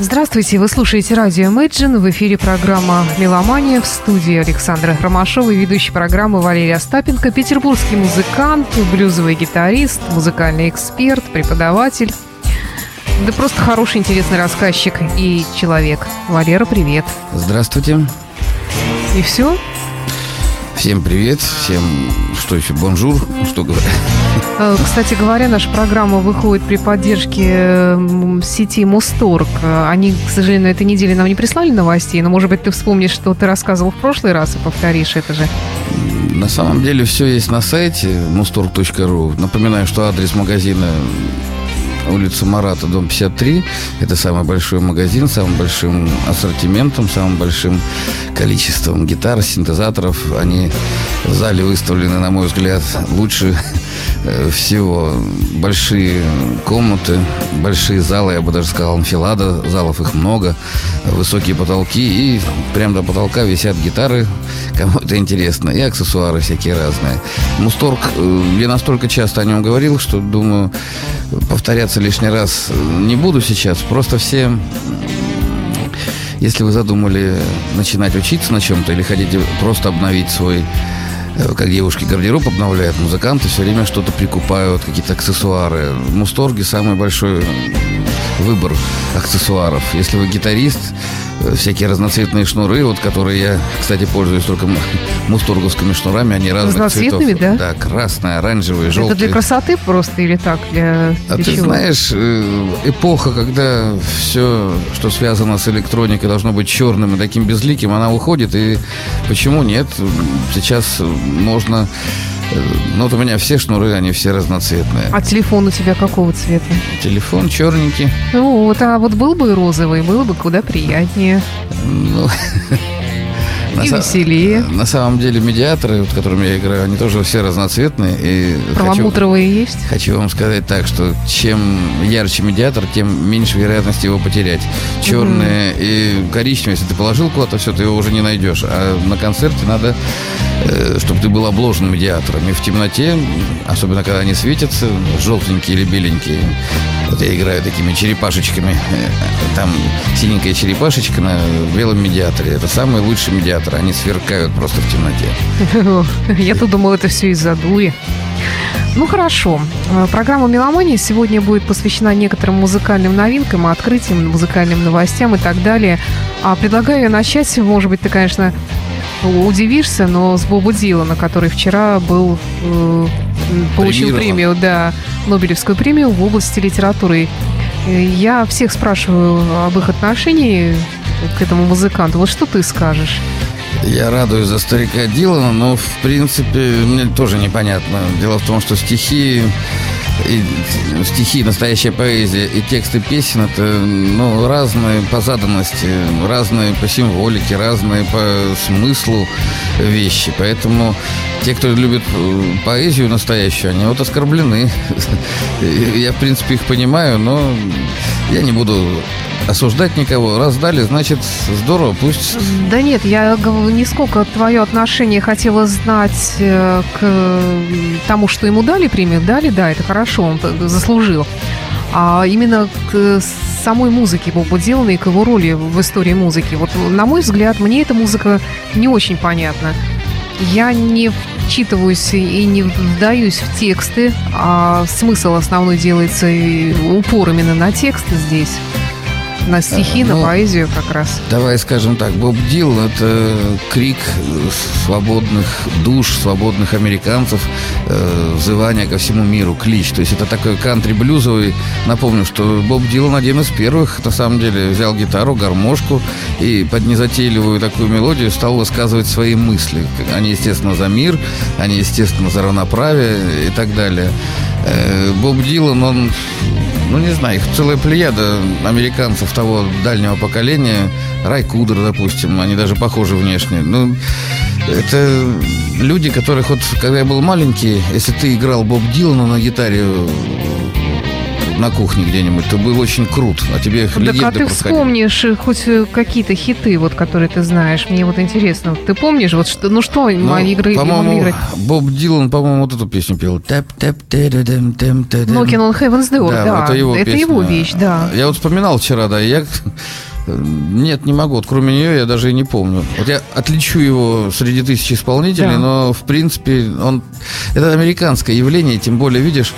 Здравствуйте, вы слушаете радио Imagine. В эфире программа «Меломания» в студии Александра Ромашова и ведущий программы Валерия Остапенко, петербургский музыкант, блюзовый гитарист, музыкальный эксперт, преподаватель. Да просто хороший, интересный рассказчик и человек. Валера, привет. Здравствуйте. И все? Всем привет, всем, что еще, bonjour, что говорят. Э, кстати говоря, наша программа выходит при поддержке сети Мусторг. Они, к сожалению, на этой неделе нам не прислали новостей, но, может быть, ты вспомнишь, что ты рассказывал в прошлый раз и повторишь это же. На самом деле все есть на сайте mustorg.ru. Напоминаю, что адрес магазина улица Марата, дом 53. Это самый большой магазин, самым большим ассортиментом, самым большим количеством гитар, синтезаторов. Они в зале выставлены, на мой взгляд, лучше всего большие комнаты, большие залы, я бы даже сказал, анфилада, залов их много, высокие потолки, и прямо до потолка висят гитары, кому это интересно, и аксессуары всякие разные. Мусторг, э, я настолько часто о нем говорил, что, думаю, повторяться лишний раз не буду сейчас, просто все если вы задумали начинать учиться на чем-то или хотите просто обновить свой Э, как девушки гардероб обновляют, музыканты все время что-то прикупают, какие-то аксессуары. В Мусторге самый большой выбор аксессуаров. Если вы гитарист, Э, всякие разноцветные шнуры, вот которые я, кстати, пользуюсь только мусторговскими шнурами, они разных цветов. да? Да, красные, оранжевые, желтые. Это для красоты просто или так? Для, а для ты чего? знаешь, э, эпоха, когда все, что связано с электроникой, должно быть черным и таким безликим, она уходит, и почему нет? Сейчас можно ну, вот у меня все шнуры, они все разноцветные. А телефон у тебя какого цвета? Телефон черненький. Ну, вот, а вот был бы розовый, было бы куда приятнее. Ну, и на веселее. На самом деле медиаторы, вот, которыми я играю, они тоже все разноцветные. И Перламутровые хочу, есть? Хочу вам сказать так, что чем ярче медиатор, тем меньше вероятности его потерять. Черные угу. и коричневые, если ты положил куда-то, все, ты его уже не найдешь. А на концерте надо, э, чтобы ты был обложен медиаторами. В темноте, особенно когда они светятся, желтенькие или беленькие, вот я играю такими черепашечками. Там синенькая черепашечка на белом медиаторе. Это самый лучший медиатор. Они сверкают просто в темноте. Я тут думал, это все из-за дури. Ну хорошо. Э, программа «Меломания» сегодня будет посвящена некоторым музыкальным новинкам, открытиям, музыкальным новостям и так далее. А предлагаю начать, может быть, ты, конечно, удивишься, но с Боба Дилана, который вчера был э, получил премию, да, Нобелевскую премию в области литературы. Я всех спрашиваю об их отношении к этому музыканту. Вот что ты скажешь? Я радуюсь за старика Дилана, но, в принципе, мне тоже непонятно. Дело в том, что стихи и стихи, настоящая поэзия и тексты песен это ну, разные по заданности, разные по символике, разные по смыслу вещи. Поэтому те, кто любит э, поэзию настоящую, они вот оскорблены. Я, в принципе, их понимаю, но я не буду осуждать никого. Раз дали, значит, здорово, пусть... Да нет, я не сколько твое отношение хотела знать э, к тому, что ему дали премию. Дали, да, это хорошо, он заслужил. А именно к самой музыке Боба Дилана и к его роли в истории музыки. Вот, на мой взгляд, мне эта музыка не очень понятна. Я не вчитываюсь и не вдаюсь в тексты, а смысл основной делается упор именно на тексты здесь на стихи, ну, на поэзию как раз. Давай скажем так, Боб Дилл – это крик свободных душ, свободных американцев, э, взывание ко всему миру, клич. То есть это такой кантри-блюзовый. Напомню, что Боб Дилан один из первых, на самом деле, взял гитару, гармошку и под незатейливую такую мелодию стал высказывать свои мысли. Они, естественно, за мир, они, естественно, за равноправие и так далее. Э, Боб Дилан, он ну, не знаю, их целая плеяда американцев того дальнего поколения. Рай Кудер, допустим, они даже похожи внешне. Ну, это люди, которых вот, когда я был маленький, если ты играл Боб Дилана на гитаре на кухне где-нибудь, ты был очень крут, а тебе так, а ты вспомнишь э, хоть э, какие-то хиты, вот, которые ты знаешь. Мне вот интересно, ты помнишь, вот что, ну что ну, они игры, по-моему, играть? Боб Дилан, по-моему, вот эту песню пел. Tap, tap, Knocking on Heaven's Door, да. да. Это, его, это его вещь, да. Я вот вспоминал вчера, да, я нет, не могу. Вот кроме нее я даже и не помню. Вот я отличу его среди тысяч исполнителей, да. но в принципе он это американское явление, тем более видишь,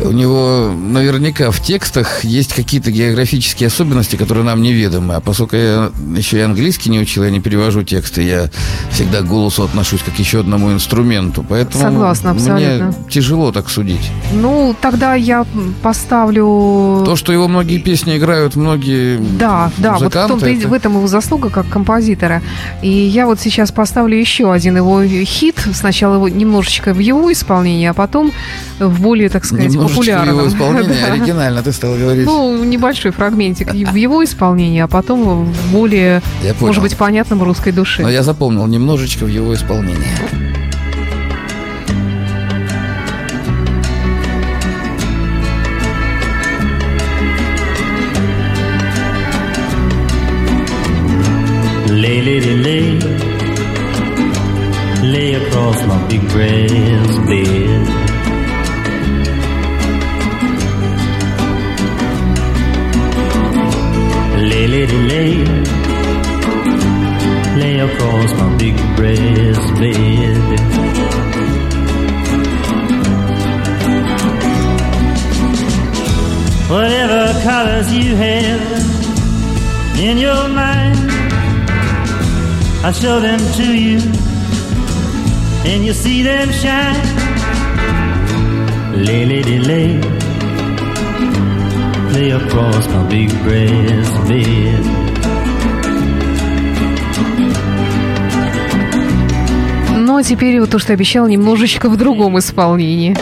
у него наверняка в текстах есть какие-то географические особенности, которые нам неведомы. А поскольку я еще и английский не учил, я не перевожу тексты, я всегда к голосу отношусь как еще одному инструменту. Поэтому Согласна, абсолютно. мне тяжело так судить. Ну, тогда я поставлю... То, что его многие песни играют, многие... Да, да, вот в, это... в этом его заслуга как композитора. И я вот сейчас поставлю еще один его хит. Сначала его немножечко в его исполнении, а потом в более, так сказать, немножечко популярном. его исполнении, да. оригинально ты стал говорить. Ну, небольшой фрагментик в его исполнении, а потом в более, может быть, понятном русской душе. Но я запомнил, немножечко в его исполнении. Теперь вот то, что обещал, немножечко в другом исполнении.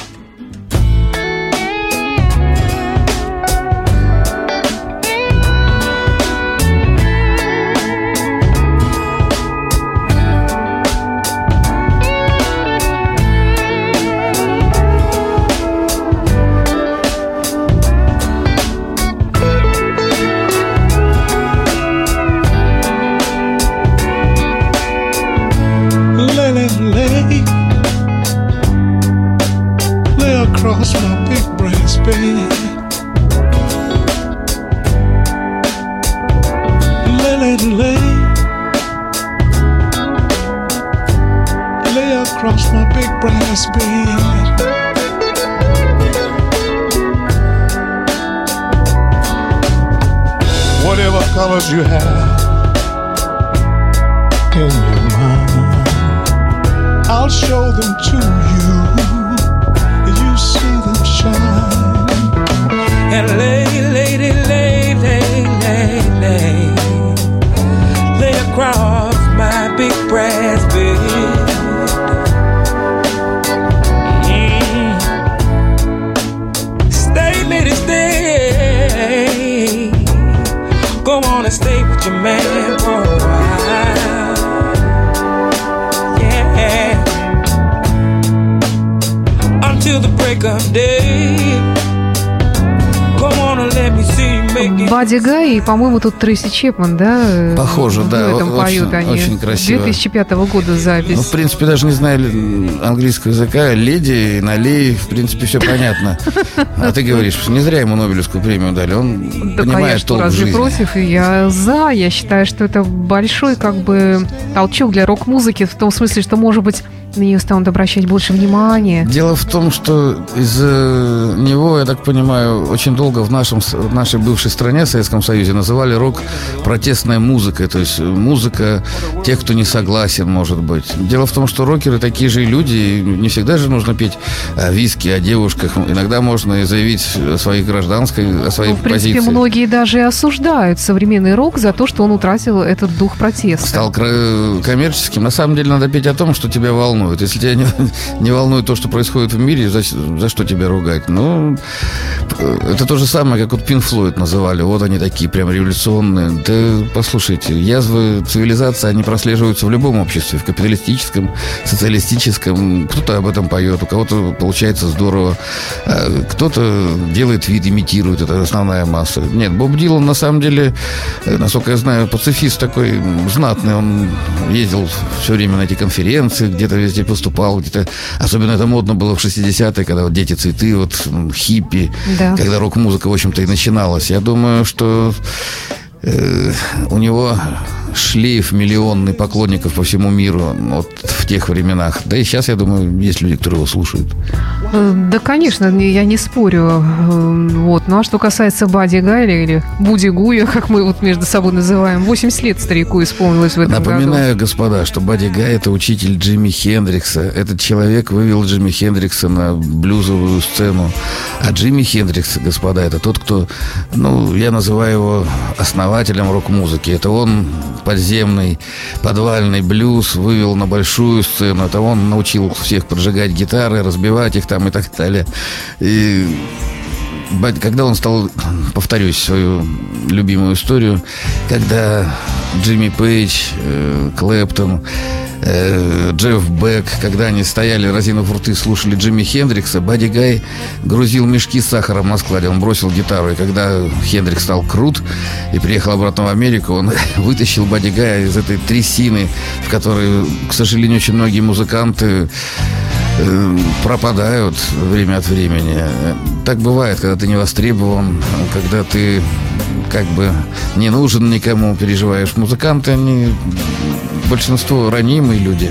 Бадди Гай и, по-моему, тут Трейси Чепман, да? Похоже, да. В этом очень, поют они. Очень красиво. 2005 года запись. Ну, в принципе, даже не знаю английского языка. Леди, налей, в принципе, все понятно. А ты говоришь, не зря ему Нобелевскую премию дали. Он да, понимает конечно, толк разве против? Я за. Я считаю, что это большой как бы толчок для рок-музыки в том смысле, что, может быть, на нее станут обращать больше внимания. Дело в том, что из-за него, я так понимаю, очень долго в, нашем, в нашей бывшей стране, Советском Союзе, называли рок протестной музыкой. То есть музыка тех, кто не согласен, может быть. Дело в том, что рокеры такие же люди. И не всегда же нужно петь о виске, о девушках. Иногда можно и заявить о своей гражданской, о своей ну, в принципе, позиции. многие даже и осуждают современный рок за то, что он утратил этот дух протеста. Стал коммерческим. На самом деле надо петь о том, что тебя волнует волнует. Если тебя не, не волнует то, что происходит в мире, за, за что тебя ругать? Ну, это то же самое, как вот Пин называли. Вот они такие прям революционные. Да послушайте, язвы цивилизации, они прослеживаются в любом обществе, в капиталистическом, социалистическом. Кто-то об этом поет, у кого-то получается здорово, а кто-то делает вид, имитирует. Это основная масса. Нет, Боб Дилан на самом деле, насколько я знаю, пацифист такой знатный. Он ездил все время на эти конференции, где-то везде поступал, где-то... Особенно это модно было в 60-е, когда вот дети цветы, вот хиппи, да. когда рок-музыка, в общем-то, и начиналась. Я думаю, что э, у него шлейф миллионный поклонников по всему миру вот в тех временах. Да и сейчас, я думаю, есть люди, которые его слушают. Э, да, конечно, я не спорю. Э, вот. Ну, а что касается Бади Гайля или Буди Гуя, как мы вот между собой называем, 80 лет старику исполнилось в этом Напоминаю, году. господа, что Бади Гай – это учитель Джимми Хендрикса. Этот человек вывел Джимми Хендрикса на блюзовую сцену. А Джимми Хендрикс, господа, это тот, кто, ну, я называю его основателем рок-музыки. Это он подземный подвальный блюз вывел на большую сцену. Это он научил всех поджигать гитары, разбивать их там и так далее. И когда он стал, повторюсь, свою любимую историю, когда Джимми Пейдж, э, Клэптон, э, Джефф Бек, когда они стояли, разинув рты, слушали Джимми Хендрикса, Бадди Гай грузил мешки с сахаром на складе, он бросил гитару, и когда Хендрикс стал крут и приехал обратно в Америку, он вытащил Бадди Гая из этой трясины, в которой, к сожалению, очень многие музыканты пропадают время от времени. Так бывает, когда ты не востребован, когда ты как бы не нужен никому, переживаешь. Музыканты, они большинство ранимые люди.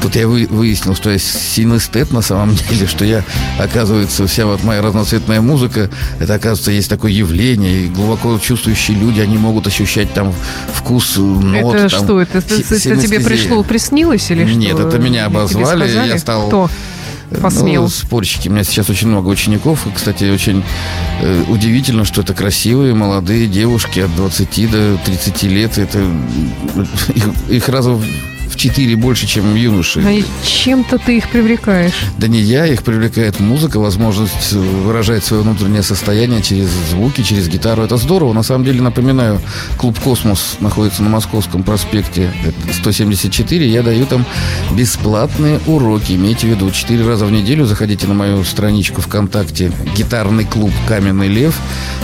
Тут я вы, выяснил, что я синестет на самом деле, что я, оказывается, вся вот моя разноцветная музыка, это, оказывается, есть такое явление, и глубоко чувствующие люди, они могут ощущать там вкус нот. Это там, что, это, это, это тебе пришло, приснилось или что? Нет, это меня обозвали, я стал... Кто? Посмел. Ну, спорщики. У меня сейчас очень много учеников. И, кстати, очень э, удивительно, что это красивые, молодые девушки от 20 до 30 лет. Это их, их раза четыре больше, чем юноши. А чем-то ты их привлекаешь? Да не я, их привлекает музыка, возможность выражать свое внутреннее состояние через звуки, через гитару. Это здорово. На самом деле, напоминаю, клуб «Космос» находится на Московском проспекте 174. Я даю там бесплатные уроки. Имейте в виду, четыре раза в неделю заходите на мою страничку ВКонтакте «Гитарный клуб Каменный лев»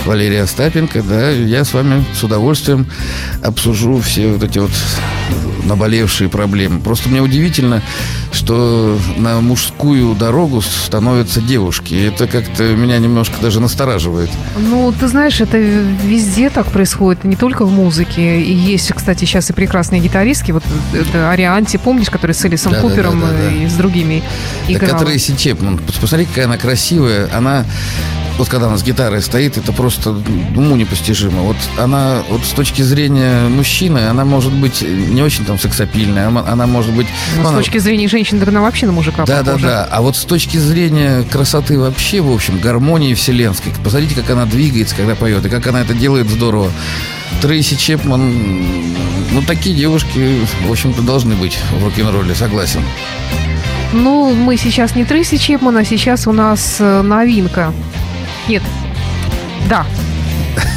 Валерия Остапенко. Да, я с вами с удовольствием обсужу все вот эти вот наболевшие проблемы. Просто мне удивительно, что на мужскую дорогу становятся девушки. Это как-то меня немножко даже настораживает. Ну, ты знаешь, это везде так происходит, не только в музыке. И есть, кстати, сейчас и прекрасные гитаристки. Вот это Арианти, помнишь, который с Элисом да, Купером да, да, да, да. и с другими играла. Так это Рейси Чепман. Посмотри, какая она красивая. Она вот когда она с гитарой стоит, это просто уму непостижимо. Вот она, вот с точки зрения мужчины, она может быть не очень там сексапильная, она, она может быть... Но ну, с она... точки зрения женщины, так она вообще на мужика Да, похожа. да, да. А вот с точки зрения красоты вообще, в общем, гармонии вселенской, посмотрите, как она двигается, когда поет, и как она это делает здорово. Трейси Чепман, ну, такие девушки, в общем-то, должны быть в рок-н-ролле, согласен. Ну, мы сейчас не Трейси Чепман, а сейчас у нас э, новинка. Нет. Да.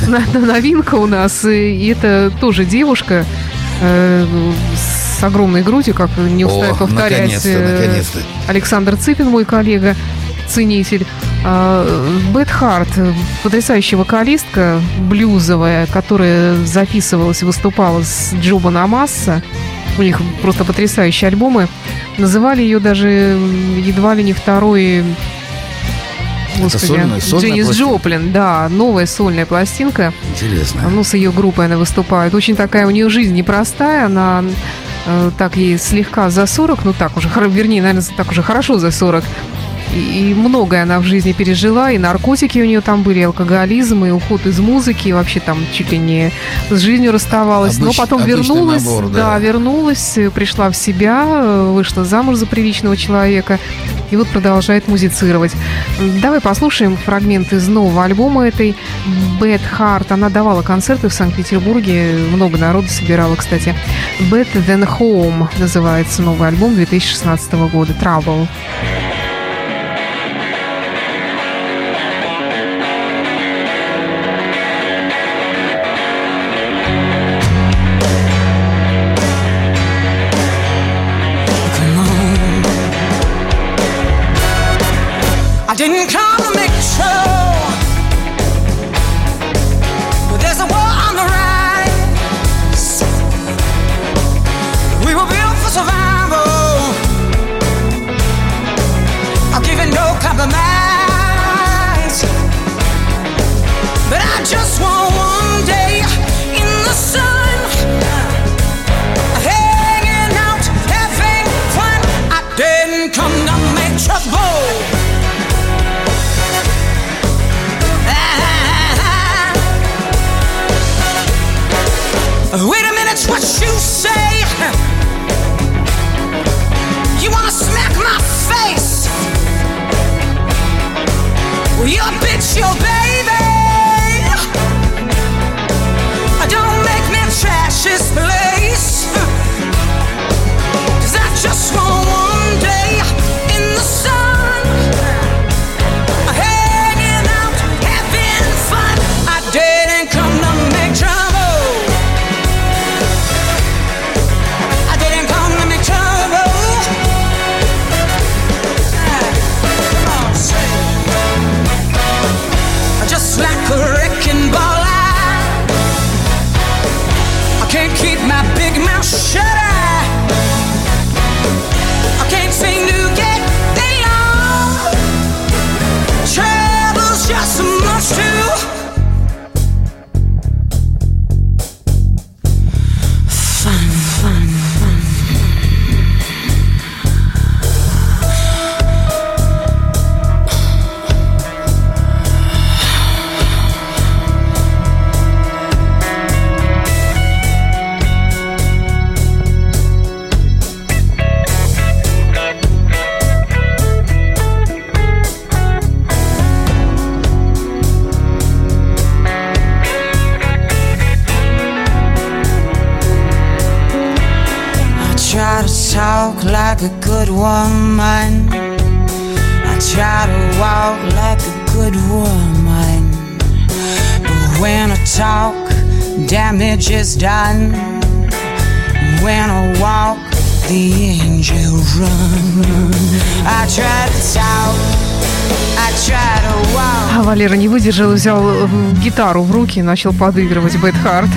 Новинка у нас. И это тоже девушка э, с огромной грудью, как не устаю повторять. Наконец-то, э, наконец-то. Александр Цыпин, мой коллега, ценитель. Бет Харт, потрясающая вокалистка, блюзовая, которая записывалась и выступала с Джоба Намасса. У них просто потрясающие альбомы. Называли ее даже едва ли не второй Господи. Это сольная, сольная Дженнис пластинка? Джоплин, да, новая сольная пластинка. Интересно. Ну, с ее группой она выступает. Очень такая у нее жизнь непростая, она э, так ей слегка за 40, ну так уже, вернее, наверное, так уже хорошо за 40. И, и многое она в жизни пережила, и наркотики у нее там были, и алкоголизм, и уход из музыки, и вообще там чуть ли не с жизнью расставалась. Обыч, Но потом вернулась, набор, да. да, вернулась, пришла в себя, вышла замуж за приличного человека и вот продолжает музицировать. Давай послушаем фрагмент из нового альбома этой Bad Heart. Она давала концерты в Санкт-Петербурге, много народу собирала, кстати. Better Than Home называется новый альбом 2016 года Trouble. you say. You wanna smack my face? Well, you're a bitch, you're a bitch. Good woman. I try to walk like a good woman. But when I talk, damage is done. When I walk, the angel run. I try to talk. А Валера не выдержал, взял гитару в руки и начал подыгрывать Бэт Харт.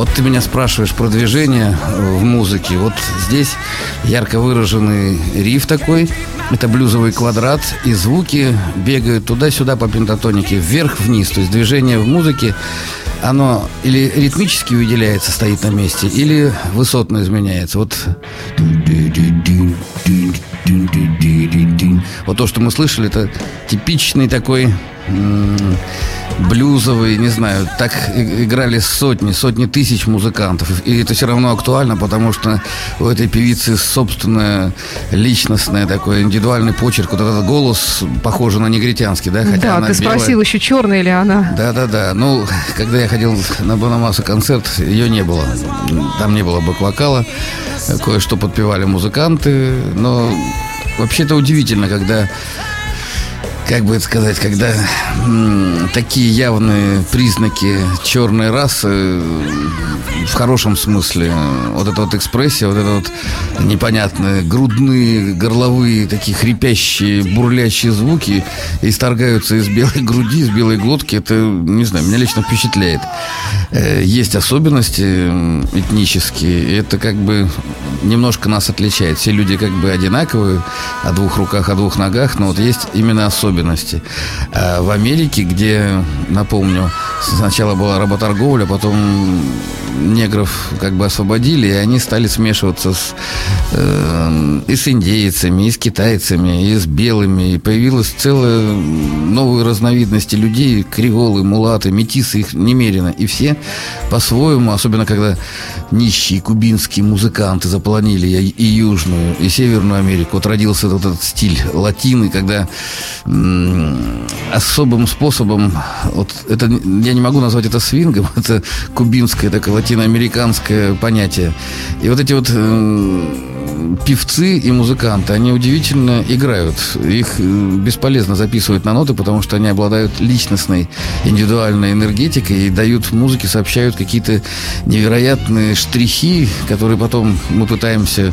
Вот ты меня спрашиваешь про движение в музыке. Вот здесь ярко выраженный риф такой. Это блюзовый квадрат. И звуки бегают туда-сюда по пентатонике. Вверх-вниз. То есть движение в музыке оно или ритмически выделяется, стоит на месте, или высотно изменяется. Вот вот то, что мы слышали, это типичный такой блюзовый, не знаю, так играли сотни, сотни тысяч музыкантов. И это все равно актуально, потому что у этой певицы собственное личностное такой индивидуальный почерк. Вот этот голос похож на негритянский, да? Хотя да, ты белая. спросил, еще черная ли она? Да-да-да. Ну, когда я ходил на Бономаса концерт, ее не было. Там не было бэк-вокала. Кое-что подпевали музыканты. Но вообще это удивительно, когда как бы это сказать, когда такие явные признаки черной расы в хорошем смысле, вот эта вот экспрессия, вот это вот непонятные грудные, горловые, такие хрипящие, бурлящие звуки исторгаются из белой груди, из белой глотки, это, не знаю, меня лично впечатляет. Э, есть особенности этнические, и это как бы немножко нас отличает. Все люди как бы одинаковые, о двух руках, о двух ногах, но вот есть именно особенности. А в Америке, где, напомню, сначала была работорговля, потом негров как бы освободили, и они стали смешиваться с, э, и с индейцами, и с китайцами, и с белыми. И появилась целая новая разновидность людей, креолы, мулаты, метисы, их немерено. И все по-своему, особенно когда нищие кубинские музыканты заполонили и Южную, и Северную Америку, вот родился вот этот стиль латины, когда особым способом, вот это, я не могу назвать это свингом, это кубинское, такое латиноамериканское понятие. И вот эти вот певцы и музыканты, они удивительно играют. Их э, бесполезно записывать на ноты, потому что они обладают личностной, индивидуальной энергетикой и дают музыке, сообщают какие-то невероятные штрихи, которые потом мы пытаемся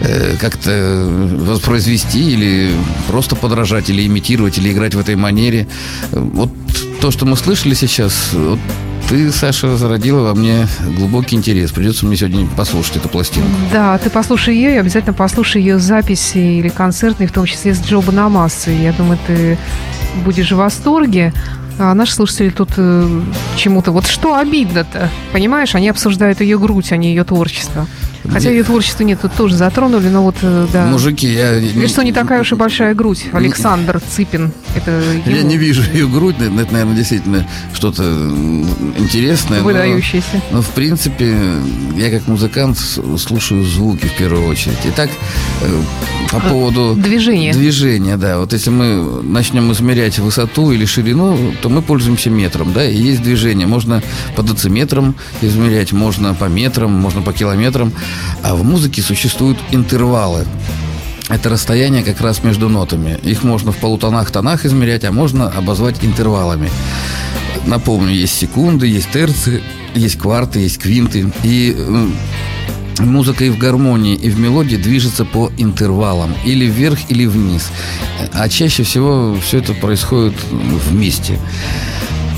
э, как-то воспроизвести или просто подражать, или имитировать, или играть в этой манере. Вот то, что мы слышали сейчас, вот ты, Саша, зародила во мне глубокий интерес. Придется мне сегодня послушать эту пластинку. Да, ты послушай ее и обязательно послушай ее записи или концертные, в том числе с Джо Банамасой. Я думаю, ты будешь в восторге. А наши слушатели тут э, чему-то... Вот что обидно-то? Понимаешь, они обсуждают ее грудь, а не ее творчество. Хотя ее творчество нет, тут тоже затронули, но вот, э, да. Мужики, я... Или что не такая уж и большая грудь. Александр Цыпин. Это его. Я не вижу ее грудь, это, это, наверное, действительно что-то интересное. Выдающееся. Но, но, в принципе, я как музыкант слушаю звуки в первую очередь. Итак, э, по поводу... Движения. Движения, да. Вот если мы начнем измерять высоту или ширину, то мы пользуемся метром, да, и есть движение. Можно по дециметрам измерять, можно по метрам, можно по километрам. А в музыке существуют интервалы. Это расстояние как раз между нотами. Их можно в полутонах, тонах измерять, а можно обозвать интервалами. Напомню, есть секунды, есть терции, есть кварты, есть квинты. И музыка и в гармонии, и в мелодии движется по интервалам. Или вверх, или вниз. А чаще всего все это происходит вместе.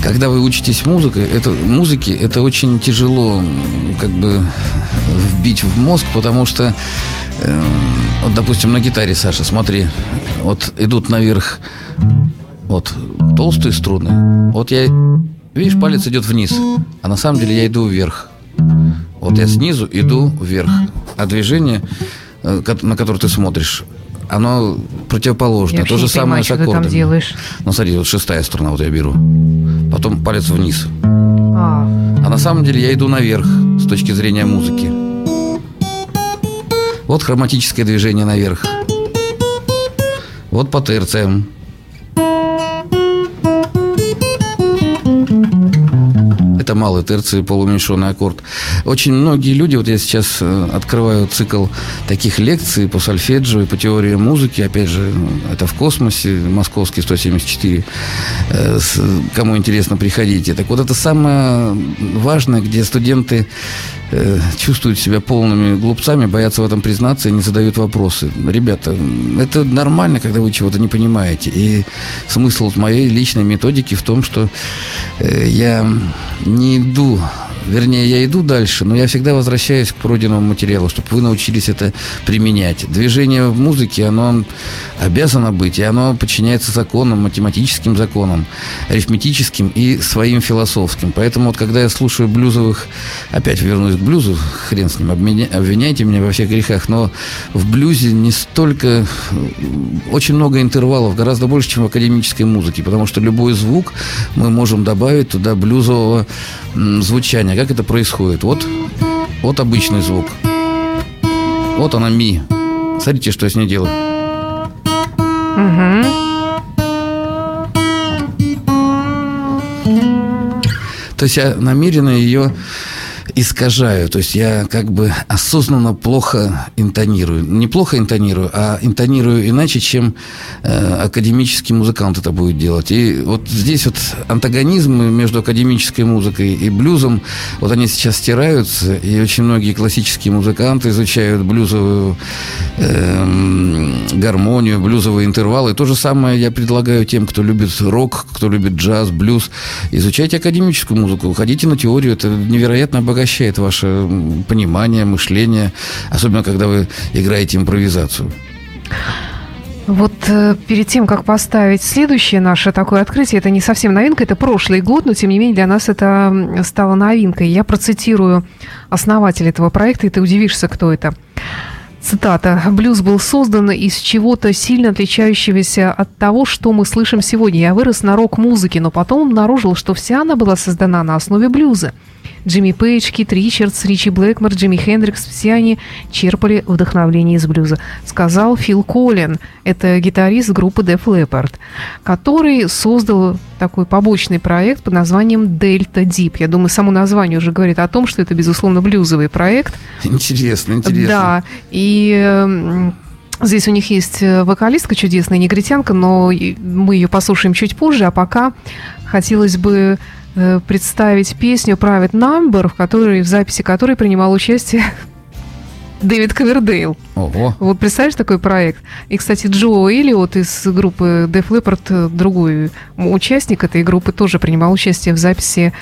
Когда вы учитесь музыке, это, музыке, это очень тяжело как бы вбить в мозг, потому что, э, вот, допустим, на гитаре, Саша, смотри, вот идут наверх вот толстые струны. Вот я, видишь, палец идет вниз, а на самом деле я иду вверх. Вот я снизу иду вверх, а движение, э, на которое ты смотришь, оно противоположное. Я То же самое понимаю, с аккордами. Что ты там делаешь. Ну, смотри, вот шестая струна вот я беру. Потом палец вниз. А. а на самом деле я иду наверх с точки зрения музыки. Вот хроматическое движение наверх. Вот по терциям. Это малый терции, полуменьшенный аккорд. Очень многие люди, вот я сейчас э, открываю цикл таких лекций по сольфеджио и по теории музыки, опять же, это в космосе, московский 174, э, кому интересно, приходите. Так вот, это самое важное, где студенты э, чувствуют себя полными глупцами, боятся в этом признаться и не задают вопросы. Ребята, это нормально, когда вы чего-то не понимаете. И смысл моей личной методики в том, что я не иду вернее, я иду дальше, но я всегда возвращаюсь к пройденному материалу, чтобы вы научились это применять. Движение в музыке, оно обязано быть, и оно подчиняется законам, математическим законам, арифметическим и своим философским. Поэтому вот когда я слушаю блюзовых, опять вернусь к блюзу, хрен с ним, обвиняйте меня во всех грехах, но в блюзе не столько, очень много интервалов, гораздо больше, чем в академической музыке, потому что любой звук мы можем добавить туда блюзового звучания. Как это происходит? Вот, вот обычный звук. Вот она ми. Смотрите, что я с ней делаю. Угу. То есть я намеренно ее искажаю. То есть я как бы осознанно плохо интонирую. Не плохо интонирую, а интонирую иначе, чем э, академический музыкант это будет делать. И вот здесь вот антагонизмы между академической музыкой и блюзом, вот они сейчас стираются, и очень многие классические музыканты изучают блюзовую э, гармонию, блюзовые интервалы. То же самое я предлагаю тем, кто любит рок, кто любит джаз, блюз. Изучайте академическую музыку, ходите на теорию, это невероятно обогащает обогащает ваше понимание, мышление, особенно когда вы играете импровизацию. Вот э, перед тем, как поставить следующее наше такое открытие, это не совсем новинка, это прошлый год, но тем не менее для нас это стало новинкой. Я процитирую основателя этого проекта, и ты удивишься, кто это. Цитата. «Блюз был создан из чего-то сильно отличающегося от того, что мы слышим сегодня. Я вырос на рок-музыке, но потом обнаружил, что вся она была создана на основе блюза. Джимми Пейдж, Кит Ричардс, Ричи Блэкмор, Джимми Хендрикс, все они черпали вдохновление из блюза, сказал Фил Коллин, это гитарист группы Def Leppard, который создал такой побочный проект под названием Delta Deep. Я думаю, само название уже говорит о том, что это, безусловно, блюзовый проект. Интересно, интересно. Да, и Здесь у них есть э, вокалистка чудесная, негритянка, но мы ее послушаем чуть позже, а пока хотелось бы представить песню Private Number, в которой, в записи которой принимал участие Дэвид Ковердейл. Ого. Вот представляешь такой проект? И, кстати, Джо Эллиот из группы Def Leppard, э, другой участник этой группы, тоже принимал участие в записи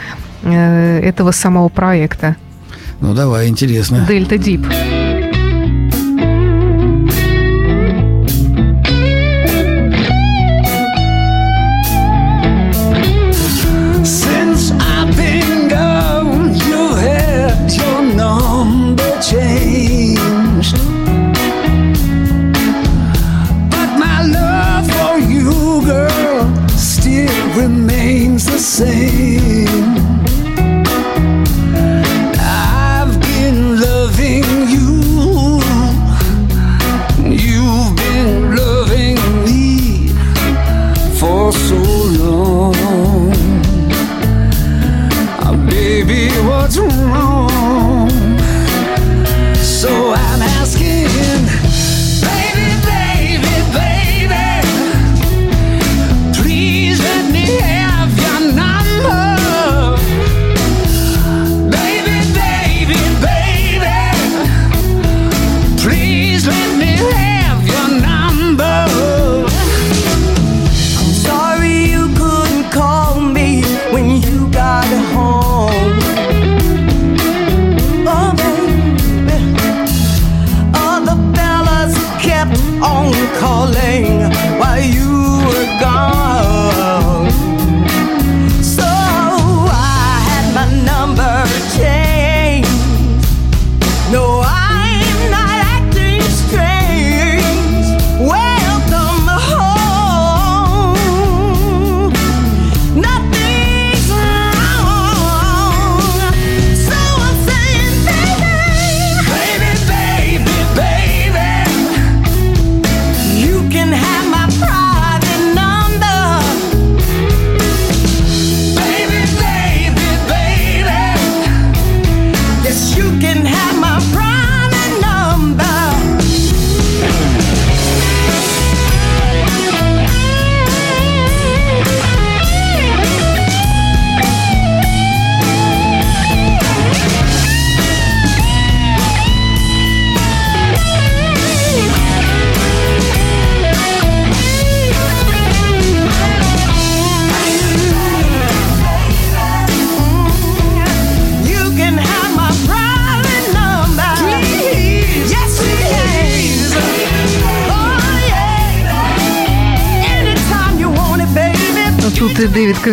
э, этого самого проекта. Ну давай, интересно. Дельта Дип. Дэвид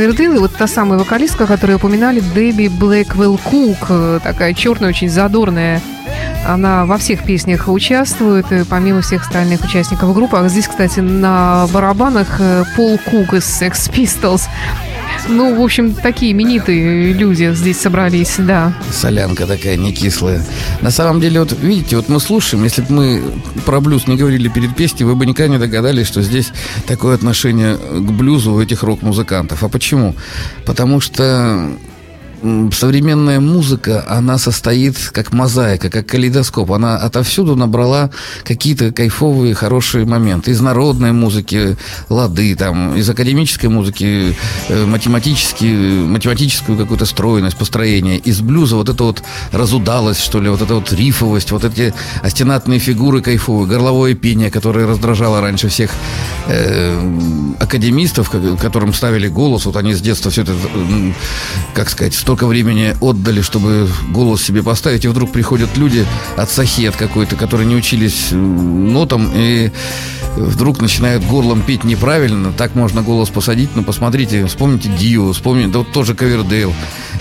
Ковердейл, и вот та самая вокалистка, которую упоминали, Дебби Блэквелл Кук, э, такая черная, очень задорная. Она во всех песнях участвует, помимо всех остальных участников группы. А здесь, кстати, на барабанах э, Пол Кук из Sex Pistols. Ну, в общем, такие именитые люди здесь собрались, да. Солянка такая не кислая. На самом деле, вот видите, вот мы слушаем, если бы мы про блюз не говорили перед песней, вы бы никогда не догадались, что здесь такое отношение к блюзу у этих рок-музыкантов. А почему? Потому что современная музыка, она состоит как мозаика, как калейдоскоп. Она отовсюду набрала какие-то кайфовые, хорошие моменты. Из народной музыки лады, там, из академической музыки э, математические, математическую какую-то стройность, построение. Из блюза вот эта вот разудалость, что ли, вот эта вот рифовость, вот эти остенатные фигуры кайфовые, горловое пение, которое раздражало раньше всех э, академистов, которым ставили голос. Вот они с детства все это, как сказать, столько времени отдали, чтобы голос себе поставить, и вдруг приходят люди от сахет какой-то, которые не учились нотам, и вдруг начинают горлом петь неправильно, так можно голос посадить, но посмотрите, вспомните Дио, вспомните, да вот тоже Ковердейл,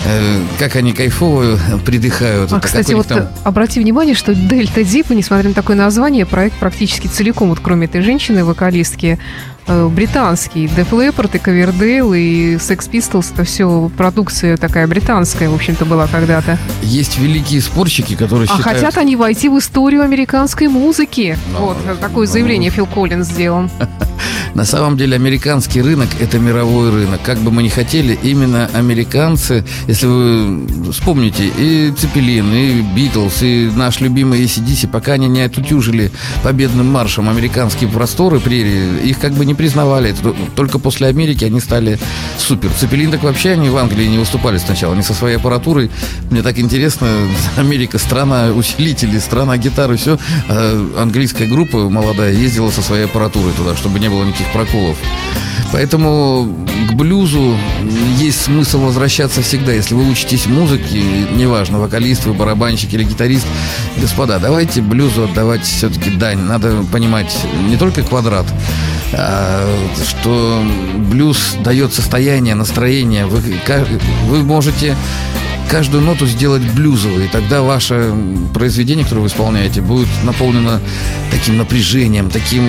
э, как они кайфово придыхают. А, кстати, вот там... обрати внимание, что Дельта Дип, несмотря на такое название, проект практически целиком, вот кроме этой женщины, вокалистки, Э, британский. Def Leppard и Ковердейл и Sex Pistols это все продукция такая британская, в общем-то, была когда-то. Есть великие спорщики, которые а считают... А хотят они войти в историю американской музыки. Но, ну, вот, но, такое ну, заявление Фил Коллинз сделал. На самом деле американский рынок – это мировой рынок. Как бы мы ни хотели, именно американцы, если вы вспомните, и Цепелин, и Битлз, и наш любимый ACDC, пока они не отутюжили победным маршем американские просторы, прерии, их как бы не признавали. Только после Америки они стали супер. Цепелин так вообще они в Англии не выступали сначала. Они со своей аппаратурой. Мне так интересно, Америка страна усилителей, страна гитары, все. А английская группа молодая ездила со своей аппаратурой туда, чтобы не было никаких проколов. Поэтому к блюзу есть смысл возвращаться всегда. Если вы учитесь музыке, неважно, вокалист вы, барабанщик или гитарист, господа, давайте блюзу отдавать все-таки дань. Надо понимать не только квадрат, а, что блюз дает состояние, настроение. Вы, вы можете каждую ноту сделать блюзовой, и тогда ваше произведение, которое вы исполняете, будет наполнено таким напряжением, таким,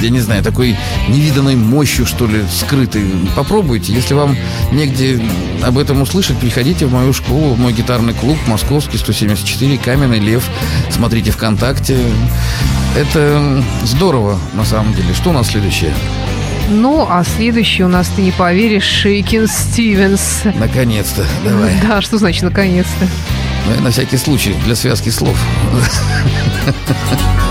я не знаю, такой невиданной мощью, что ли, скрытой. Попробуйте. Если вам негде об этом услышать, приходите в мою школу, в мой гитарный клуб Московский 174, Каменный Лев. Смотрите ВКонтакте. Это здорово, на самом деле. Что у нас следующее? Ну, а следующий у нас, ты не поверишь, Шейкин Стивенс. Наконец-то, давай. Да, что значит наконец-то? Ну, на всякий случай, для связки слов.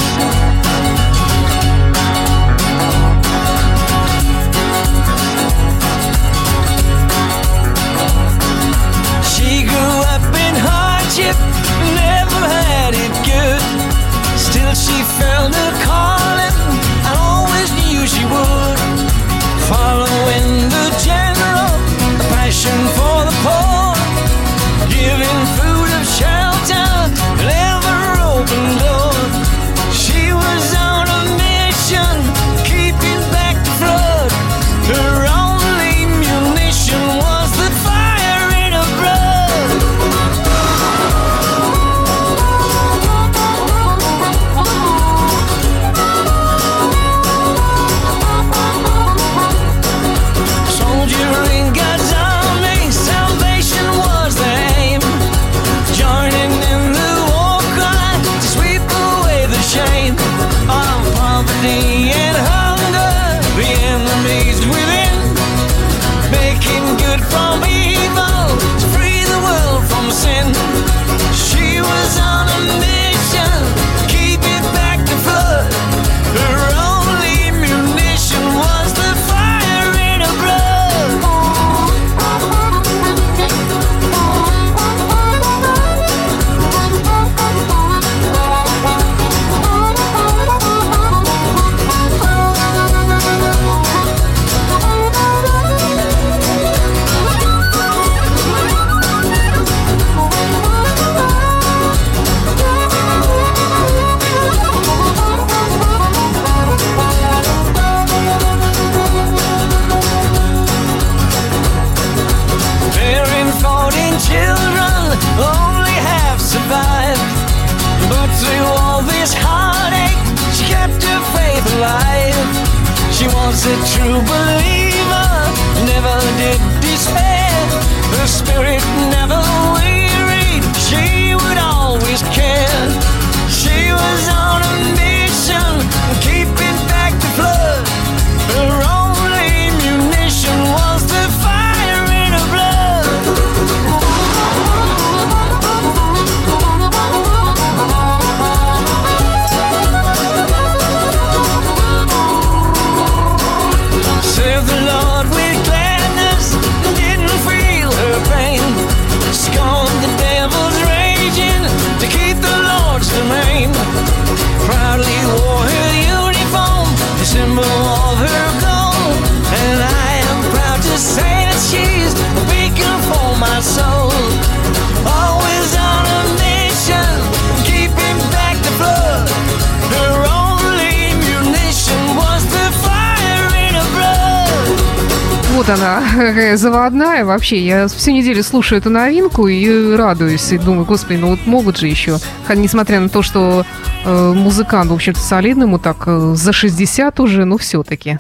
Вот она, заводная вообще. Я всю неделю слушаю эту новинку и радуюсь. И думаю, господи, ну вот могут же еще. Несмотря на то, что э, музыкант, в общем-то, солидный, ему так э, за 60 уже, ну все-таки.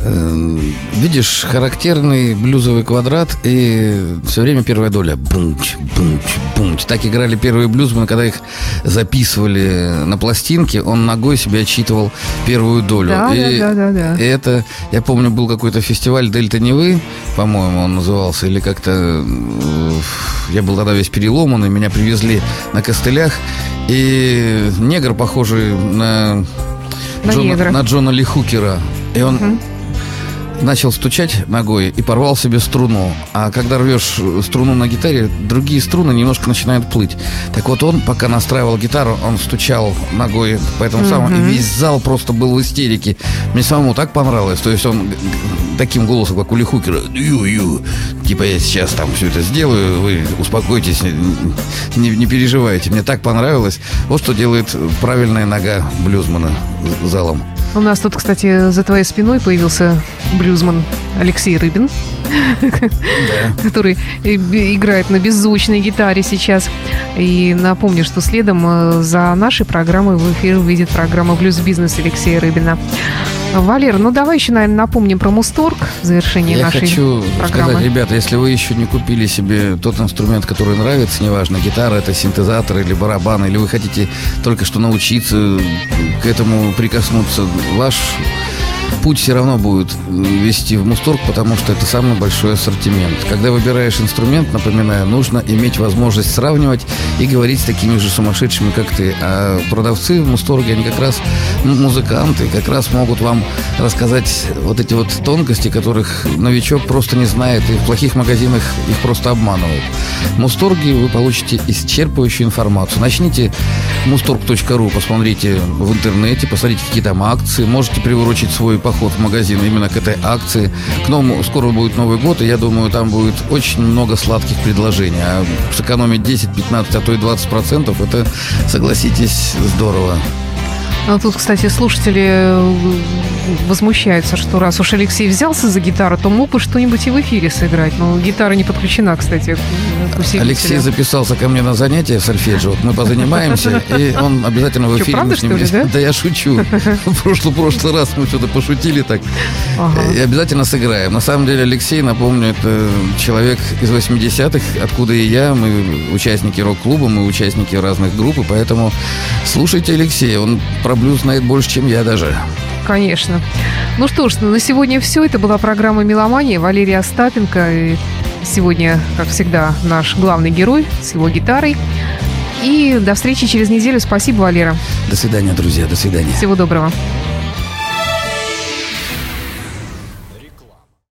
Эм, видишь, характерный блюзовый квадрат и все время первая доля. Бунч, бунч, бунч. Так играли первые блюзмены, когда их записывали на пластинке, он ногой себе отчитывал первую долю. Да, и, да, да, да, И это, я помню, был какой-то фестиваль Дельта Невы, по-моему, он назывался, или как-то... Э, я был тогда весь переломанный, меня привезли на костылях, и негр, похожий на... На, Джона, на Джона Ли Хукера. И он угу начал стучать ногой и порвал себе струну. А когда рвешь струну на гитаре, другие струны немножко начинают плыть. Так вот он, пока настраивал гитару, он стучал ногой по этому mm-hmm. самому, и весь зал просто был в истерике. Мне самому так понравилось. То есть он таким голосом, как у Лихукера, ю-ю, типа я сейчас там все это сделаю, вы успокойтесь, не, не переживайте. Мне так понравилось. Вот что делает правильная нога блюзмана залом. У нас тут, кстати, за твоей спиной появился блюзман Алексей Рыбин, который играет на беззвучной гитаре сейчас. И напомню, что следом э, за нашей программой в эфир выйдет программа «Блюз-бизнес» Алексея Рыбина. Валер, ну давай еще, наверное, напомним про Мусторг в завершении Я нашей хочу программы. сказать, ребята, если вы еще не купили себе тот инструмент, который нравится, неважно, гитара, это синтезатор или барабан, или вы хотите только что научиться к этому прикоснуться, ваш путь все равно будет вести в Мусторг, потому что это самый большой ассортимент. Когда выбираешь инструмент, напоминаю, нужно иметь возможность сравнивать и говорить с такими же сумасшедшими, как ты. А продавцы в Мусторге, они как раз музыканты, как раз могут вам рассказать вот эти вот тонкости, которых новичок просто не знает, и в плохих магазинах их просто обманывают. В Мусторге вы получите исчерпывающую информацию. Начните мусторг.ру, посмотрите в интернете, посмотрите какие там акции, можете приурочить свой поход в магазин именно к этой акции. К новому, скоро будет Новый год, и я думаю, там будет очень много сладких предложений. А сэкономить 10, 15, а то и 20 процентов, это, согласитесь, здорово. Ну, тут, кстати, слушатели возмущаются, что раз уж Алексей взялся за гитару, то мог бы что-нибудь и в эфире сыграть. Но гитара не подключена, кстати, к Алексей записался ко мне на занятия с альфеджио. Мы позанимаемся, и он обязательно в эфире... Правда, с ним... да? я шучу. В прошлый, раз мы что-то пошутили так. И обязательно сыграем. На самом деле Алексей, напомню, это человек из 80-х, откуда и я. Мы участники рок-клуба, мы участники разных групп, и поэтому слушайте Алексея. Он про блюз знает больше, чем я даже. Конечно. Ну что ж, на сегодня все. Это была программа «Меломания». Валерия Остапенко. И сегодня, как всегда, наш главный герой с его гитарой. И до встречи через неделю. Спасибо, Валера. До свидания, друзья. До свидания. Всего доброго.